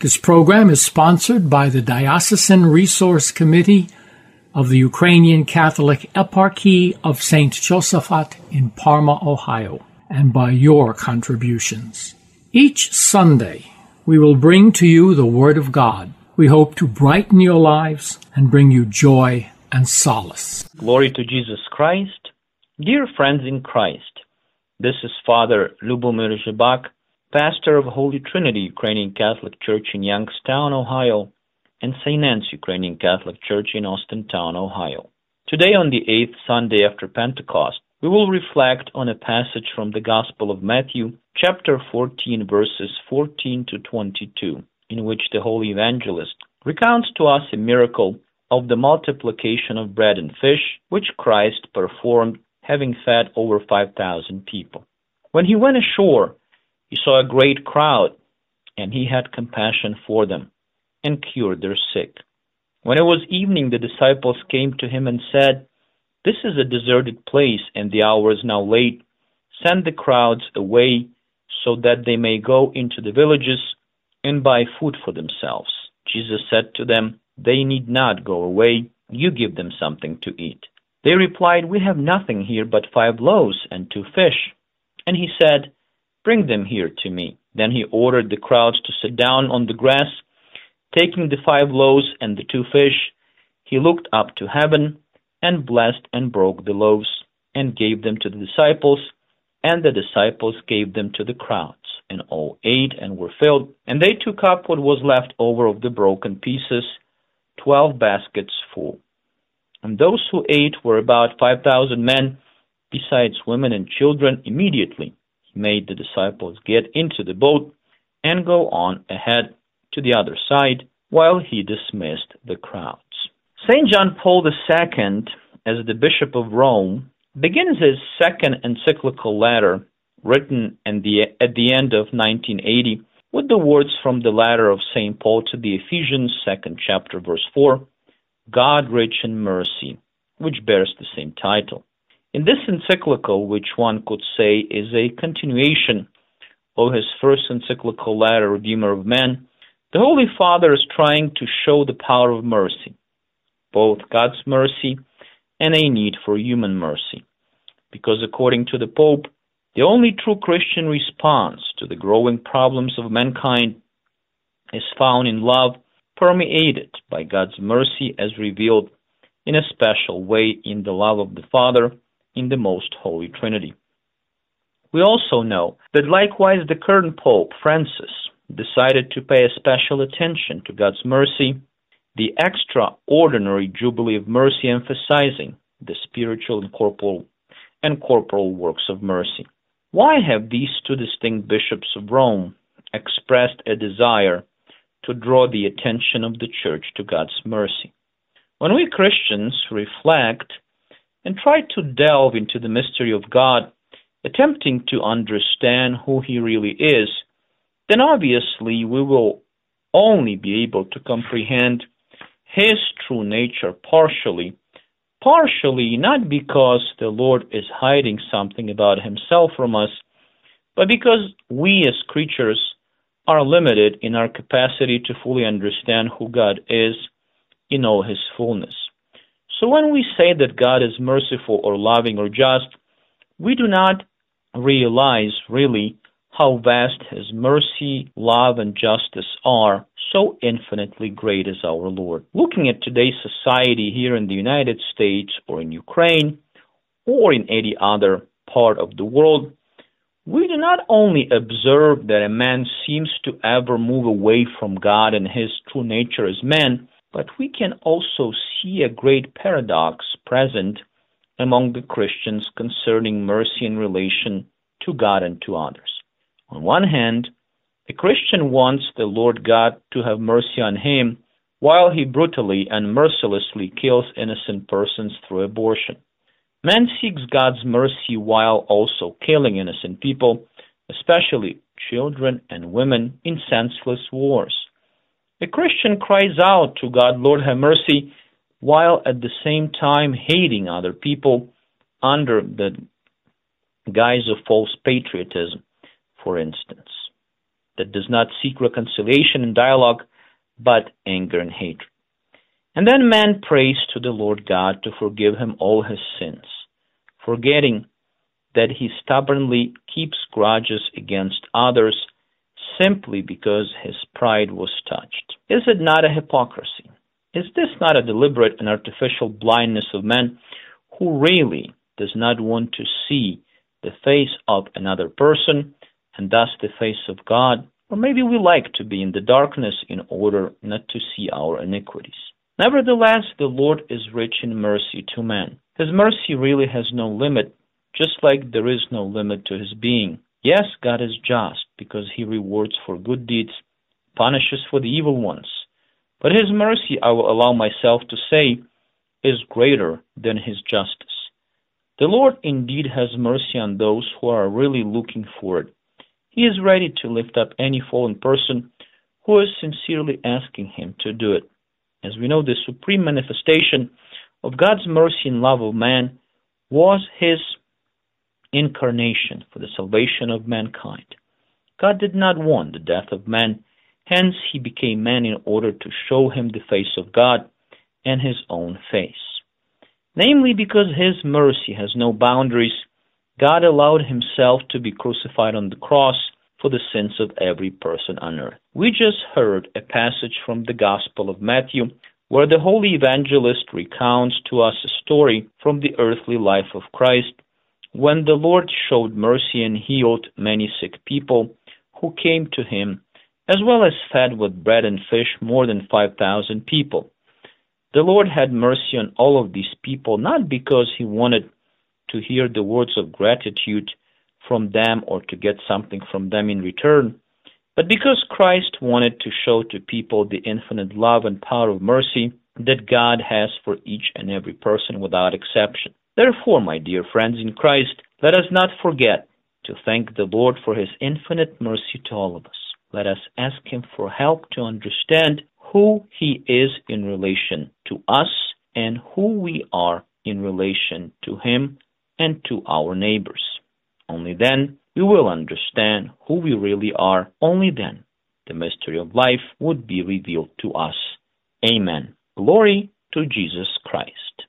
This program is sponsored by the Diocesan Resource Committee of the Ukrainian Catholic Eparchy of St. Josaphat in Parma, Ohio, and by your contributions. Each Sunday, we will bring to you the Word of God. We hope to brighten your lives and bring you joy and solace. Glory to Jesus Christ. Dear friends in Christ, this is Father Lubomir Zhibak pastor of Holy Trinity Ukrainian Catholic Church in Youngstown, Ohio, and St. Anne's Ukrainian Catholic Church in Austintown, Ohio. Today, on the eighth Sunday after Pentecost, we will reflect on a passage from the Gospel of Matthew, chapter 14, verses 14 to 22, in which the Holy Evangelist recounts to us a miracle of the multiplication of bread and fish, which Christ performed, having fed over 5,000 people. When he went ashore, he saw a great crowd, and he had compassion for them, and cured their sick. When it was evening, the disciples came to him and said, This is a deserted place, and the hour is now late. Send the crowds away, so that they may go into the villages and buy food for themselves. Jesus said to them, They need not go away. You give them something to eat. They replied, We have nothing here but five loaves and two fish. And he said, Bring them here to me. Then he ordered the crowds to sit down on the grass. Taking the five loaves and the two fish, he looked up to heaven and blessed and broke the loaves and gave them to the disciples, and the disciples gave them to the crowds. And all ate and were filled, and they took up what was left over of the broken pieces, twelve baskets full. And those who ate were about five thousand men, besides women and children. Immediately made the disciples get into the boat and go on ahead to the other side while he dismissed the crowds. St. John Paul II, as the Bishop of Rome, begins his second encyclical letter written the, at the end of 1980 with the words from the letter of St. Paul to the Ephesians, second chapter, verse 4 God rich in mercy, which bears the same title. In this encyclical, which one could say is a continuation of his first encyclical letter, Redeemer of Men, the Holy Father is trying to show the power of mercy, both God's mercy and a need for human mercy. Because according to the Pope, the only true Christian response to the growing problems of mankind is found in love permeated by God's mercy as revealed in a special way in the love of the Father in the Most Holy Trinity. We also know that likewise the current Pope, Francis, decided to pay special attention to God's mercy, the extraordinary Jubilee of Mercy emphasizing the spiritual and corporal and corporal works of mercy. Why have these two distinct bishops of Rome expressed a desire to draw the attention of the Church to God's mercy? When we Christians reflect and try to delve into the mystery of God, attempting to understand who He really is, then obviously we will only be able to comprehend His true nature partially. Partially, not because the Lord is hiding something about Himself from us, but because we as creatures are limited in our capacity to fully understand who God is in all His fullness. So when we say that God is merciful or loving or just, we do not realize really how vast His mercy, love, and justice are, so infinitely great is our Lord. Looking at today's society here in the United States or in Ukraine or in any other part of the world, we do not only observe that a man seems to ever move away from God and his true nature as man, but we can also see a great paradox present among the Christians concerning mercy in relation to God and to others. On one hand, A Christian wants the Lord God to have mercy on him while he brutally and mercilessly kills innocent persons through abortion. Man seeks God's mercy while also killing innocent people, especially children and women, in senseless wars. A Christian cries out to God, Lord, have mercy, while at the same time hating other people under the guise of false patriotism, for instance, that does not seek reconciliation and dialogue, but anger and hatred. And then man prays to the Lord God to forgive him all his sins, forgetting that he stubbornly keeps grudges against others simply because his pride was touched. Is it not a hypocrisy? Is this not a deliberate and artificial blindness of man who really does not want to see the face of another person and thus the face of God? Or maybe we like to be in the darkness in order not to see our iniquities. Nevertheless, the Lord is rich in mercy to man. His mercy really has no limit, just like there is no limit to his being. Yes, God is just because he rewards for good deeds, punishes for the evil ones. But his mercy, I will allow myself to say, is greater than his justice. The Lord indeed has mercy on those who are really looking for it. He is ready to lift up any fallen person who is sincerely asking him to do it. As we know, the supreme manifestation of God's mercy and love of man was his incarnation for the salvation of mankind. God did not want the death of man, hence he became man in order to show him the face of God and his own face. Namely, because his mercy has no boundaries, God allowed himself to be crucified on the cross for the sins of every person on earth. We just heard a passage from the Gospel of Matthew where the Holy Evangelist recounts to us a story from the earthly life of Christ when the Lord showed mercy and healed many sick people who came to him, as well as fed with bread and fish more than 5,000 people. The Lord had mercy on all of these people not because he wanted to hear the words of gratitude from them or to get something from them in return, but because Christ wanted to show to people the infinite love and power of mercy that God has for each and every person without exception. Therefore, my dear friends in Christ, let us not forget to thank the Lord for his infinite mercy to all of us. Let us ask him for help to understand who he is in relation to us and who we are in relation to him and to our neighbors. Only then we will understand who we really are. Only then the mystery of life would be revealed to us. Amen. Glory to Jesus Christ.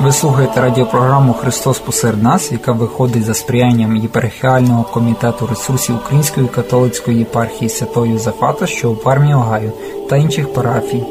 Ви слухаєте радіопрограму Христос посеред нас, яка виходить за сприянням єпархіального комітету ресурсів Української католицької єпархії Святої Юзефата, що у Пармі Огайо, та інших парафій.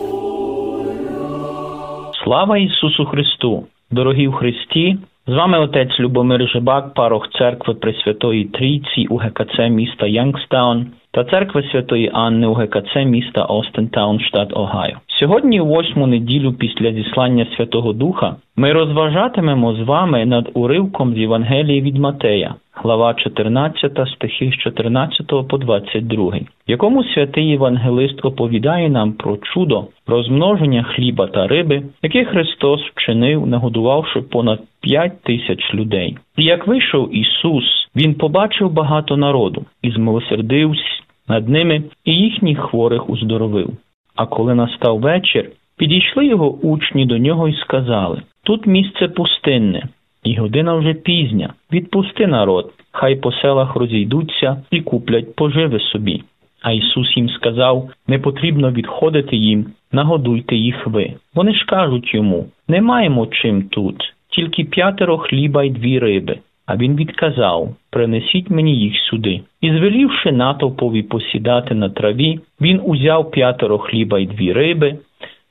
Слава Ісусу Христу! Дорогі в Христі! З вами отець Любомир Жибак, парох церкви Пресвятої Трійці у ГКЦ міста Янгстаун та церкви Святої Анни у ГКЦ міста Остентаун, штат Огайо. Сьогодні, восьму неділю після зіслання Святого Духа, ми розважатимемо з вами над уривком з Євангелії від Матея, глава 14, стихи з 14 по 22, в якому святий Євангелист оповідає нам про чудо розмноження хліба та риби, яке Христос вчинив, нагодувавши понад п'ять тисяч людей. І як вийшов Ісус, Він побачив багато народу і змилосердився над ними і їхніх хворих уздоровив. А коли настав вечір, підійшли його учні до нього і сказали Тут місце пустинне, і година вже пізня. Відпусти народ, хай по селах розійдуться і куплять поживи собі. А Ісус їм сказав не потрібно відходити їм, нагодуйте їх ви. Вони ж кажуть йому не маємо чим тут, тільки п'ятеро хліба й дві риби. А він відказав принесіть мені їх сюди. І звелівши натовпові посідати на траві, він узяв п'ятеро хліба й дві риби,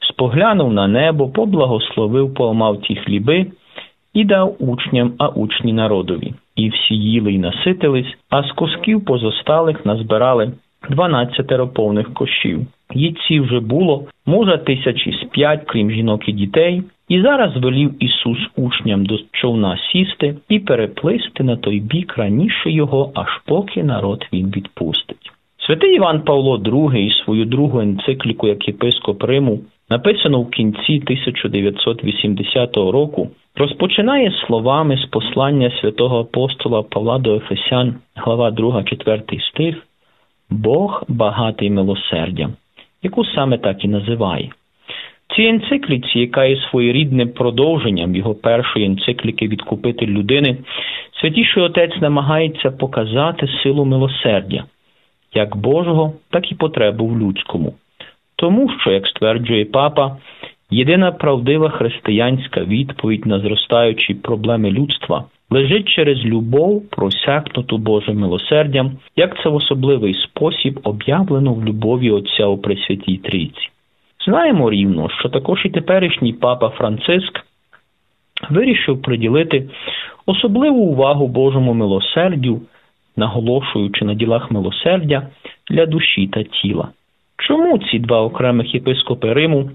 споглянув на небо, поблагословив, поламав ті хліби і дав учням, а учні народові. І всі їли й наситились, а з кусків позосталих назбирали дванадцятеро повних кошів. Їдці вже було, може, тисячі з п'ять, крім жінок і дітей, І зараз велів Ісус учням до човна сісти і переплисти на той бік раніше його, аж поки народ він відпустить. Святий Іван Павло II свою другу енцикліку як єпископ Риму, написану в кінці 1980 року, розпочинає словами з послання святого апостола Павла до Ефесян, глава 2, 4 стих, Бог багатий милосердям, яку саме так і називає. Цій енцикліці, яка є своєрідним продовженням його першої енцикліки Відкупитель людини, святіший отець намагається показати силу милосердя, як Божого, так і потребу в людському. Тому що, як стверджує папа, єдина правдива християнська відповідь на зростаючі проблеми людства лежить через любов, просякнуту Божим милосердям, як це в особливий спосіб об'явлено в любові Отця у Пресвятій Трійці. Знаємо рівно, що також і теперішній папа Франциск вирішив приділити особливу увагу Божому милосердю, наголошуючи на ділах милосердя для душі та тіла. Чому ці два окремих єпископи Риму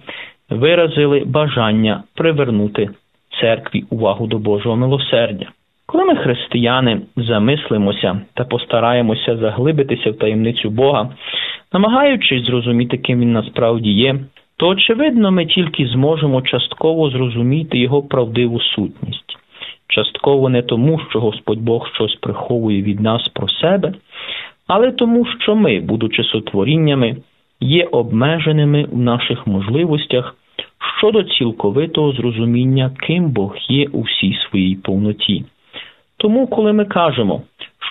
виразили бажання привернути церкві увагу до Божого милосердя? Коли ми, християни, замислимося та постараємося заглибитися в таємницю Бога, намагаючись зрозуміти, ким він насправді є, то очевидно ми тільки зможемо частково зрозуміти його правдиву сутність. Частково не тому, що Господь Бог щось приховує від нас про себе, але тому, що ми, будучи сотворіннями, є обмеженими в наших можливостях щодо цілковитого зрозуміння, ким Бог є у всій своїй повноті. Тому, коли ми кажемо,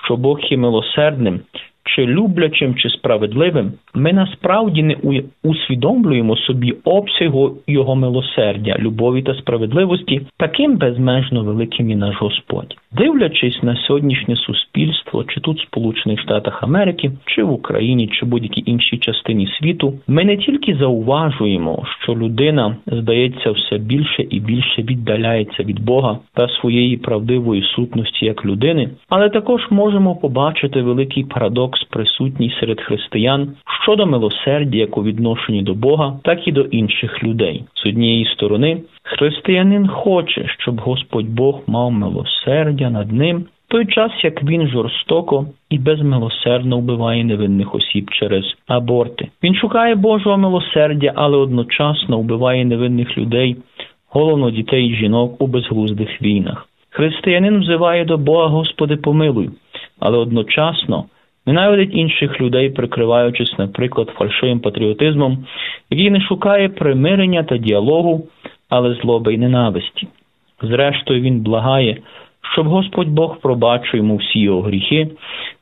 що Бог є милосердним, чи люблячим, чи справедливим, ми насправді не усвідомлюємо собі обсягу його милосердя, любові та справедливості, таким безмежно великим і наш Господь. Дивлячись на сьогоднішнє суспільство, чи тут в Сполучених Штатах Америки, чи в Україні, чи будь-якій іншій частині світу, ми не тільки зауважуємо, що людина здається все більше і більше віддаляється від Бога та своєї правдивої сутності як людини, але також можемо побачити великий парадокс присутній серед християн щодо милосердя як у відношенні до Бога, так і до інших людей. З однієї сторони, християнин хоче, щоб Господь Бог мав милосердя над ним. Той час, як він жорстоко і безмилосердно вбиває невинних осіб через аборти. Він шукає Божого милосердя, але одночасно вбиває невинних людей, головно дітей і жінок у безглуздих війнах. Християнин взиває до Бога, Господи, помилуй, але одночасно ненавидить інших людей, прикриваючись, наприклад, фальшивим патріотизмом, який не шукає примирення та діалогу, але злоби й ненависті. Зрештою, він благає, щоб Господь Бог пробачив йому всі його гріхи,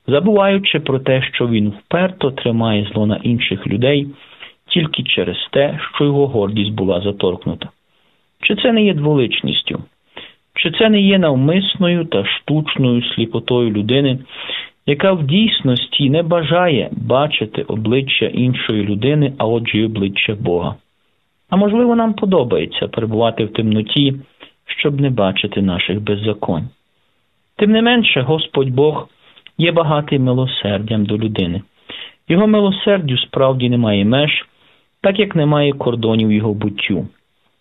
забуваючи про те, що він вперто тримає зло на інших людей тільки через те, що його гордість була заторкнута. Чи це не є дволичністю? Чи це не є навмисною та штучною сліпотою людини, яка в дійсності не бажає бачити обличчя іншої людини, а отже й обличчя Бога. А можливо, нам подобається перебувати в темноті, щоб не бачити наших беззаконь. Тим не менше, Господь Бог є багатий милосердям до людини. Його милосердю справді немає меж, так як немає кордонів його буттю.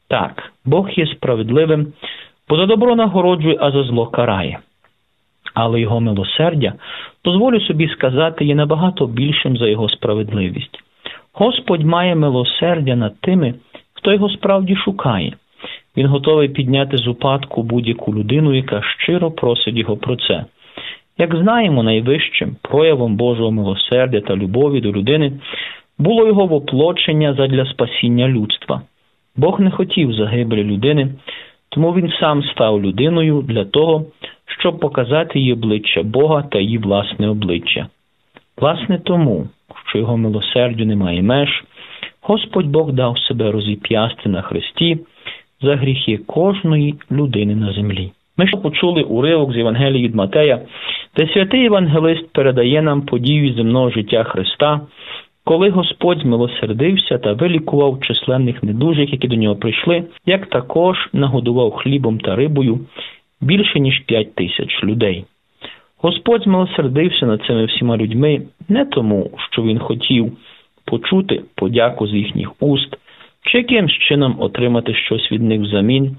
Так, Бог є справедливим, бо за добро нагороджує, а за зло карає але його милосердя, дозволю собі сказати, є набагато більшим за його справедливість. Господь має милосердя над тими, хто його справді шукає. Він готовий підняти з упадку будь-яку людину, яка щиро просить його про це. Як знаємо, найвищим проявом Божого милосердя та любові до людини було його воплочення задля спасіння людства. Бог не хотів загибелі людини, тому він сам став людиною для того, щоб показати її обличчя Бога та її власне обличчя. Власне тому, що його милосердю немає меж, Господь Бог дав себе розіп'ясти на хресті за гріхи кожної людини на землі. Ми ж почули уривок з Євангелії від Матея, де святий Євангелист передає нам подію земного життя Христа, коли Господь змилосердився та вилікував численних недужих, які до нього прийшли, як також нагодував хлібом та рибою більше ніж п'ять тисяч людей. Господь змилосердився над цими всіма людьми не тому, що він хотів почути подяку з їхніх уст чи якимсь чином отримати щось від них взамін,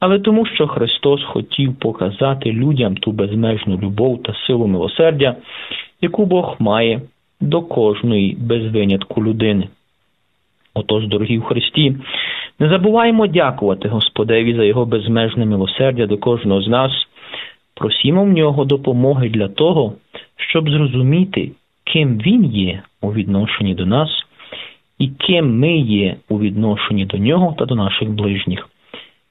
але тому, що Христос хотів показати людям ту безмежну любов та силу милосердя, яку Бог має до кожної без винятку людини. Отож, дорогі в Христі, не забуваємо дякувати Господеві за Його безмежне милосердя до кожного з нас, просімо в нього допомоги для того, щоб зрозуміти, ким Він є у відношенні до нас і ким ми є у відношенні до нього та до наших ближніх.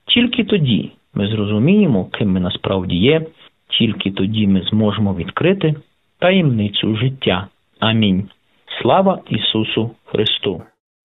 Тільки тоді ми зрозуміємо, ким ми насправді є, тільки тоді ми зможемо відкрити таємницю життя. Амінь. Слава Ісусу Христу!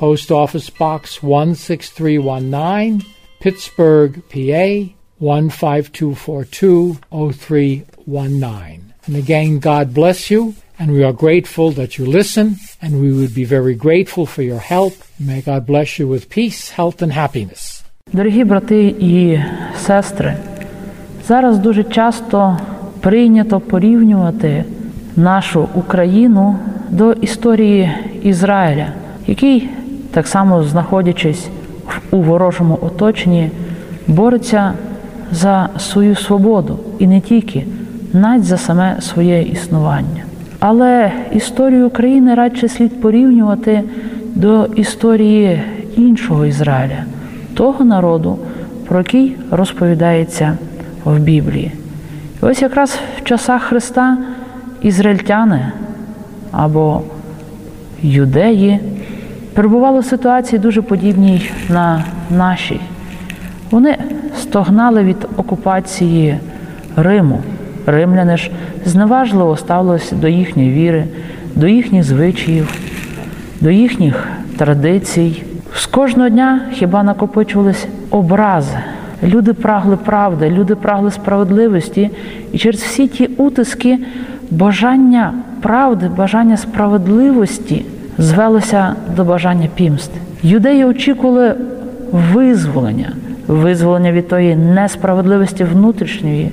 Post Office Box 16319, Pittsburgh, PA 15242 0319. And again, God bless you, and we are grateful that you listen, and we would be very grateful for your help. May God bless you with peace, health, and happiness. Дорогі брати і сестри, зараз дуже часто прийнято порівнювати нашу Україну до історії Ізраїля, який, так само знаходячись у ворожому оточенні, бореться за свою свободу і не тільки, навіть за саме своє існування. Але історію України радше слід порівнювати до історії іншого Ізраїля, того народу, про який розповідається в Біблії. І ось якраз в часах Христа ізраїльтяни або юдеї перебували в ситуації дуже подібній на нашій. Вони стогнали від окупації Риму. Римляни ж зневажливо ставилися до їхньої віри, до їхніх звичаїв, до їхніх традицій. З кожного дня хіба накопичувались образи. Люди прагли правди, люди прагли справедливості, і через всі ті утиски бажання правди, бажання справедливості звелося до бажання пімсти. Юдеї очікували визволення, визволення від тої несправедливості внутрішньої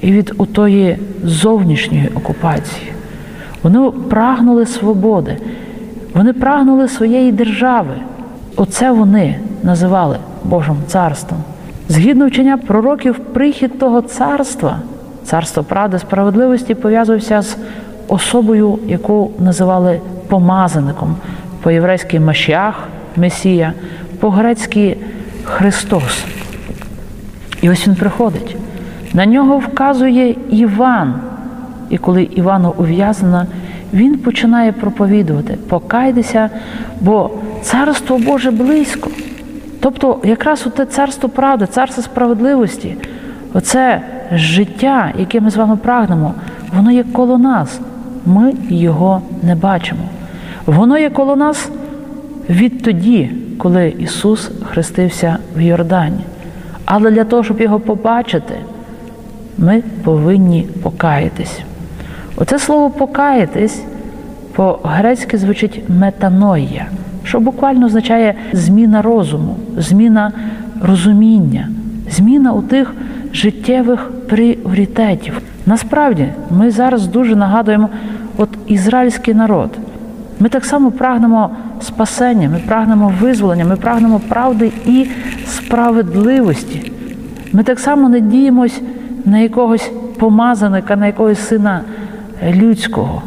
і від тої зовнішньої окупації. Вони прагнули свободи, вони прагнули своєї держави. Оце вони називали Божим царством. Згідно вчення пророків, прихід того царства, царство правди, справедливості, пов'язувався з особою, яку називали помазаником, по-єврейськи Машіах, Месія, по-грецьки Христос. І ось він приходить. На нього вказує Іван. І коли Івану ув'язано, він починає проповідувати: покайтеся, бо царство Боже близько. Тобто, якраз те царство правди, царство справедливості, оце життя, яке ми з вами прагнемо, воно є коло нас. Ми його не бачимо. Воно є коло нас відтоді, коли Ісус хрестився в Йордані. Але для того, щоб його побачити, ми повинні покаятись. Оце слово покаятись по-грецьки звучить метаноя, що буквально означає зміна розуму, зміна розуміння, зміна у тих життєвих пріоритетів. Насправді, ми зараз дуже нагадуємо от ізраїльський народ. Ми так само прагнемо спасення, ми прагнемо визволення, ми прагнемо правди і справедливості. Ми так само надіємось на якогось помазаника, на якогось сина людського.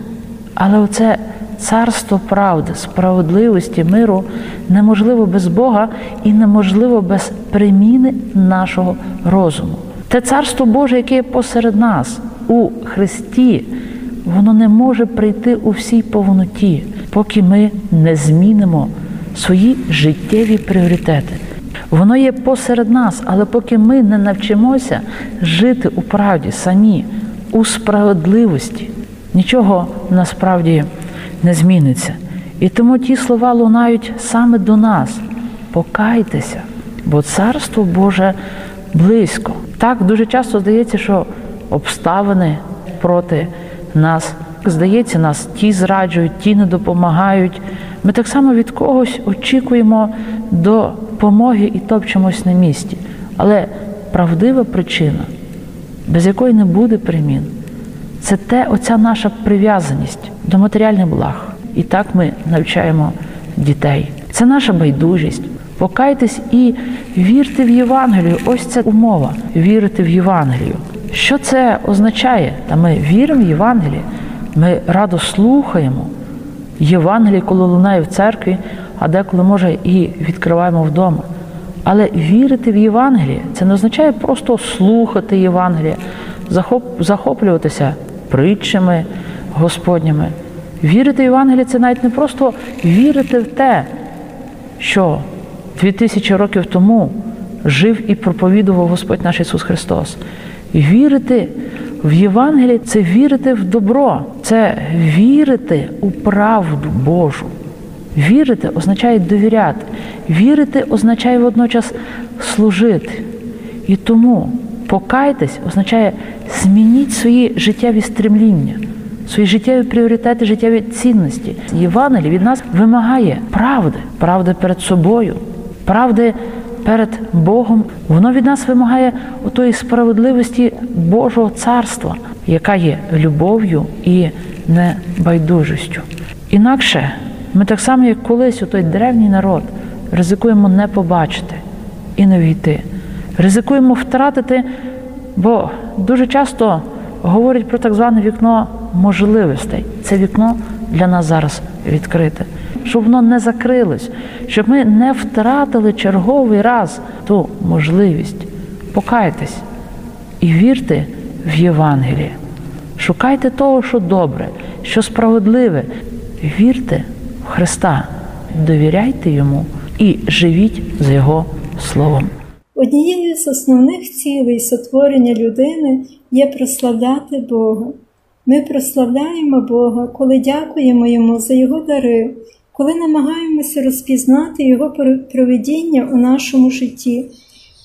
Але оце царство правди, справедливості, миру неможливо без Бога і неможливо без приміни нашого розуму. Те царство Боже, яке є посеред нас у Христі, воно не може прийти у всій повноті, поки ми не змінимо свої життєві пріоритети. Воно є посеред нас, але поки ми не навчимося жити у правді самі, у справедливості, нічого насправді не зміниться. І тому ті слова лунають саме до нас: покайтеся, бо царство Боже близько. Так дуже часто здається, що обставини проти нас. Здається, нас ті зраджують, ті не допомагають. Ми так само від когось очікуємо допомоги і топчемось на місці. Але правдива причина, без якої не буде примін, це те, оця наша прив'язаність до матеріальних благ. І так ми навчаємо дітей. Це наша байдужість. Покайтесь і вірте в Євангелію. Ось це умова вірити в Євангелію. Що це означає? Та ми віримо в Євангеліє, ми радо слухаємо Євангеліє, коли лунає в церкві, а деколи, може, і відкриваємо вдома. Але вірити в Євангеліє це не означає просто слухати Євангеліє, захоп, захоплюватися притчами Господніми. Вірити в Євангеліє це навіть не просто вірити в те, що дві тисячі років тому жив і проповідував Господь наш Ісус Христос. Вірити в Євангеліє це вірити в добро, це вірити у правду Божу. Вірити означає довіряти. Вірити означає водночас служити. І тому покайтесь означає змініть свої життєві стремління, свої життєві пріоритети, життєві цінності. Євангеліє від нас вимагає правди, правди перед собою, правди перед Богом. Воно від нас вимагає отої справедливості Божого царства, яка є любов'ю і небайдужістю. Інакше ми так само, як колись у той древній народ, ризикуємо не побачити і не війти. Ризикуємо втратити, бо дуже часто говорять про так зване вікно можливостей. Це вікно для нас зараз відкрите, щоб воно не закрилось, щоб ми не втратили черговий раз ту можливість. Покайтесь і вірте в Євангеліє. Шукайте того, що добре, що справедливе. Вірте в Христа, довіряйте йому і живіть за Його словом. Однією з основних цілей сотворення людини є прославляти Бога. Ми прославляємо Бога, коли дякуємо Йому за Його дари, коли намагаємося розпізнати Його проведіння у нашому житті,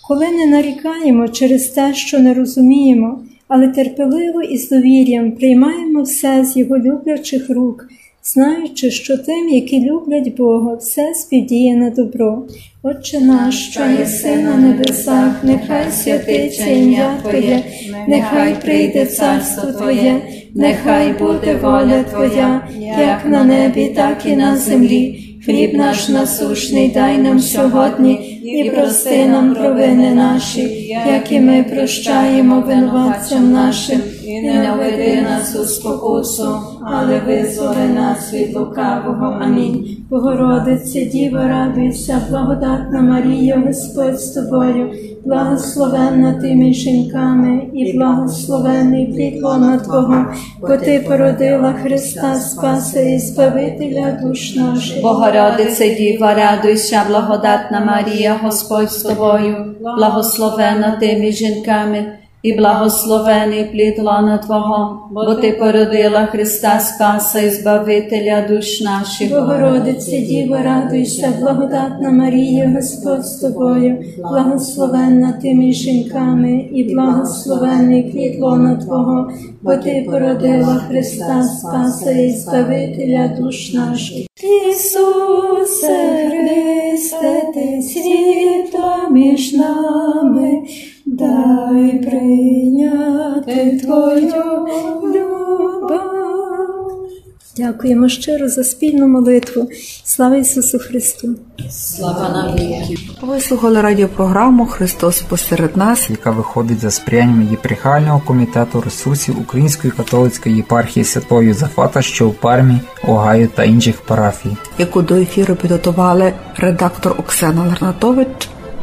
коли не нарікаємо через те, що не розуміємо, але терпеливо і з довір'ям приймаємо все з Його люблячих рук знаючи, що тим, які люблять Бога, все співдіє на добро. Отче наш, що єси на небесах, нехай святиться ім'я Твоє, нехай прийде царство Твоє, нехай буде воля Твоя, як на небі, так і на землі. Хліб наш насушний дай нам сьогодні і прости нам провини наші, як і ми прощаємо винуватцям нашим і не веди нас у спокусу, але визволи нас від лукавого. Амінь. Богородице, Діво, радуйся, благодатна Марія, Господь з тобою, благословенна ти між жінками, і благословений плід лона Твого, бо ти породила Христа Спаса і Збавителя душ наших. Богородице, Діва, радуйся, благодатна Марія, Господь з тобою, благословена ти між жінками, і благословений плід лона Твого, бо ти породила Христа Спаса і Збавителя душ наших. Богородице, Діво, радуйся, благодатна Марія, Господь з тобою, благословенна ти між жінками, і благословений плід лона Твого, бо ти породила Христа Спаса і Збавителя душ наших. Ісусе Христе, ти світло між нами, дай прийняти Твою любов. Дякуємо щиро за спільну молитву. Слава Ісусу Христу! Слава нам віки. Ви слухали радіопрограму Христос посеред нас. яка виходить за сприянням єпархіального комітету ресурсів Української католицької єпархії Святого Юзафата, що у Пармі, Огайо та інших парафій. яку до ефіру підготували редактор Оксана Ларнатович,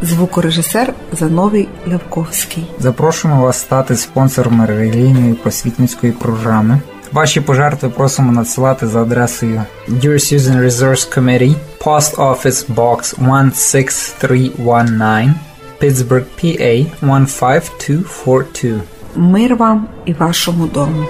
звукорежисер Зановій Лявковський. Запрошуємо вас стати спонсором релігійної просвітницької програми. Ваші пожертви просимо надсилати за адресою Dear Susan Resource Committee, Post Office Box 16319, Pittsburgh, PA 15242. Мир вам і вашому дому.